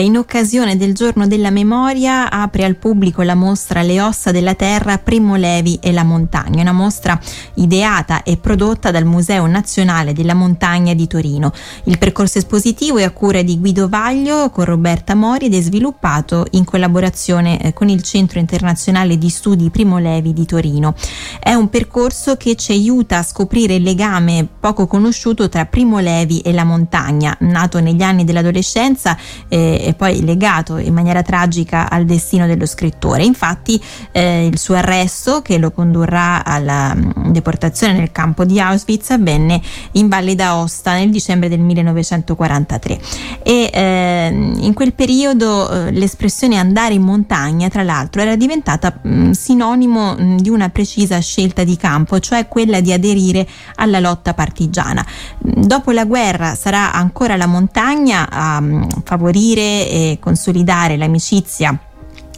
in occasione del giorno della memoria apre al pubblico la mostra Le ossa della terra, Primo Levi e la montagna, una mostra ideata e prodotta dal Museo Nazionale della Montagna di Torino. Il percorso espositivo è a cura di Guido Vaglio con Roberta Mori ed è sviluppato in collaborazione eh, con il Centro Internazionale di Studi Primo Levi di Torino. È un percorso che ci aiuta a scoprire il legame poco conosciuto tra Primo Levi e la montagna, nato negli anni dell'adolescenza eh, e poi legato in maniera tragica al destino dello scrittore. Infatti eh, il suo arresto, che lo condurrà alla mm, deportazione nel campo di Auschwitz, avvenne in Valle d'Aosta nel dicembre del 1943 e eh, in quel periodo eh, l'espressione andare in montagna, tra l'altro, era diventata mm, sinonimo mm, di una precisa scelta di campo, cioè quella di aderire alla lotta partigiana. Dopo la guerra sarà ancora la montagna a favorire e consolidare l'amicizia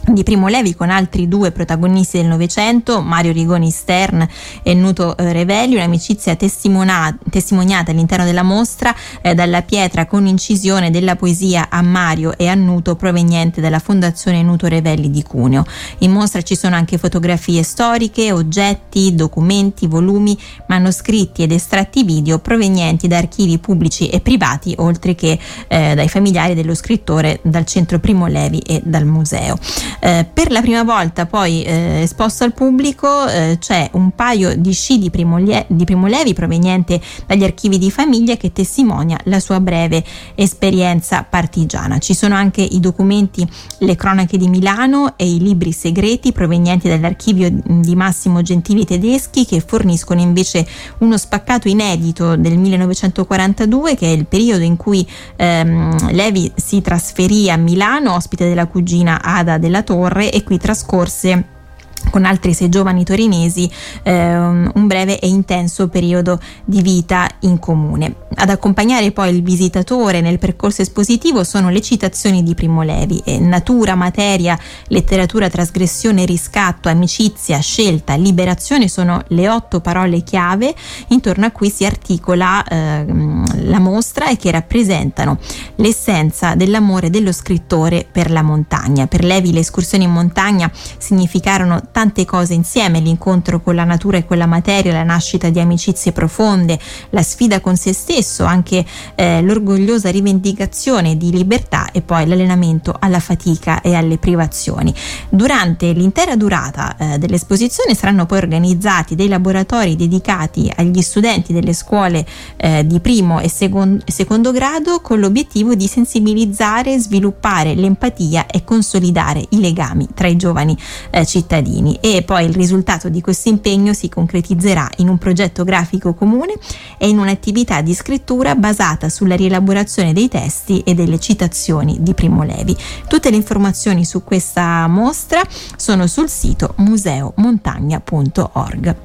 di Primo Levi con altri due protagonisti del Novecento, Mario Rigoni Stern e Nuto eh, Revelli, un'amicizia testimoniata all'interno della mostra eh, dalla pietra con incisione della poesia a Mario e a Nuto proveniente dalla Fondazione Nuto Revelli di Cuneo. In mostra ci sono anche fotografie storiche, oggetti, documenti, volumi, manoscritti ed estratti video provenienti da archivi pubblici e privati, oltre che eh, dai familiari dello scrittore, dal centro Primo Levi e dal museo. Eh, per la prima volta poi eh, esposto al pubblico eh, c'è un paio di sci di Primo, Lie- di Primo Levi proveniente dagli archivi di famiglia che testimonia la sua breve esperienza partigiana. Ci sono anche i documenti Le cronache di Milano e i libri segreti provenienti dall'archivio di Massimo Gentili tedeschi che forniscono invece uno spaccato inedito del 1942 che è il periodo in cui ehm, Levi si trasferì a Milano ospite della cugina Ada della Torre e qui trascorse con altri sei giovani torinesi eh, un breve e intenso periodo di vita in comune. Ad accompagnare poi il visitatore nel percorso espositivo sono le citazioni di Primo Levi, eh, natura, materia, letteratura, trasgressione, riscatto, amicizia, scelta, liberazione sono le otto parole chiave intorno a cui si articola eh, la mostra e che rappresentano l'essenza dell'amore dello scrittore per la montagna. Per Levi le escursioni in montagna significarono tante cose insieme, l'incontro con la natura e con la materia, la nascita di amicizie profonde, la sfida con se stesso, anche eh, l'orgogliosa rivendicazione di libertà e poi l'allenamento alla fatica e alle privazioni. Durante l'intera durata eh, dell'esposizione saranno poi organizzati dei laboratori dedicati agli studenti delle scuole eh, di primo e secondo, secondo grado con l'obiettivo di sensibilizzare, sviluppare l'empatia e consolidare i legami tra i giovani eh, cittadini anni e poi il risultato di questo impegno si concretizzerà in un progetto grafico comune e in un'attività di scrittura basata sulla rielaborazione dei testi e delle citazioni di Primo Levi. Tutte le informazioni su questa mostra sono sul sito museomontagna.org.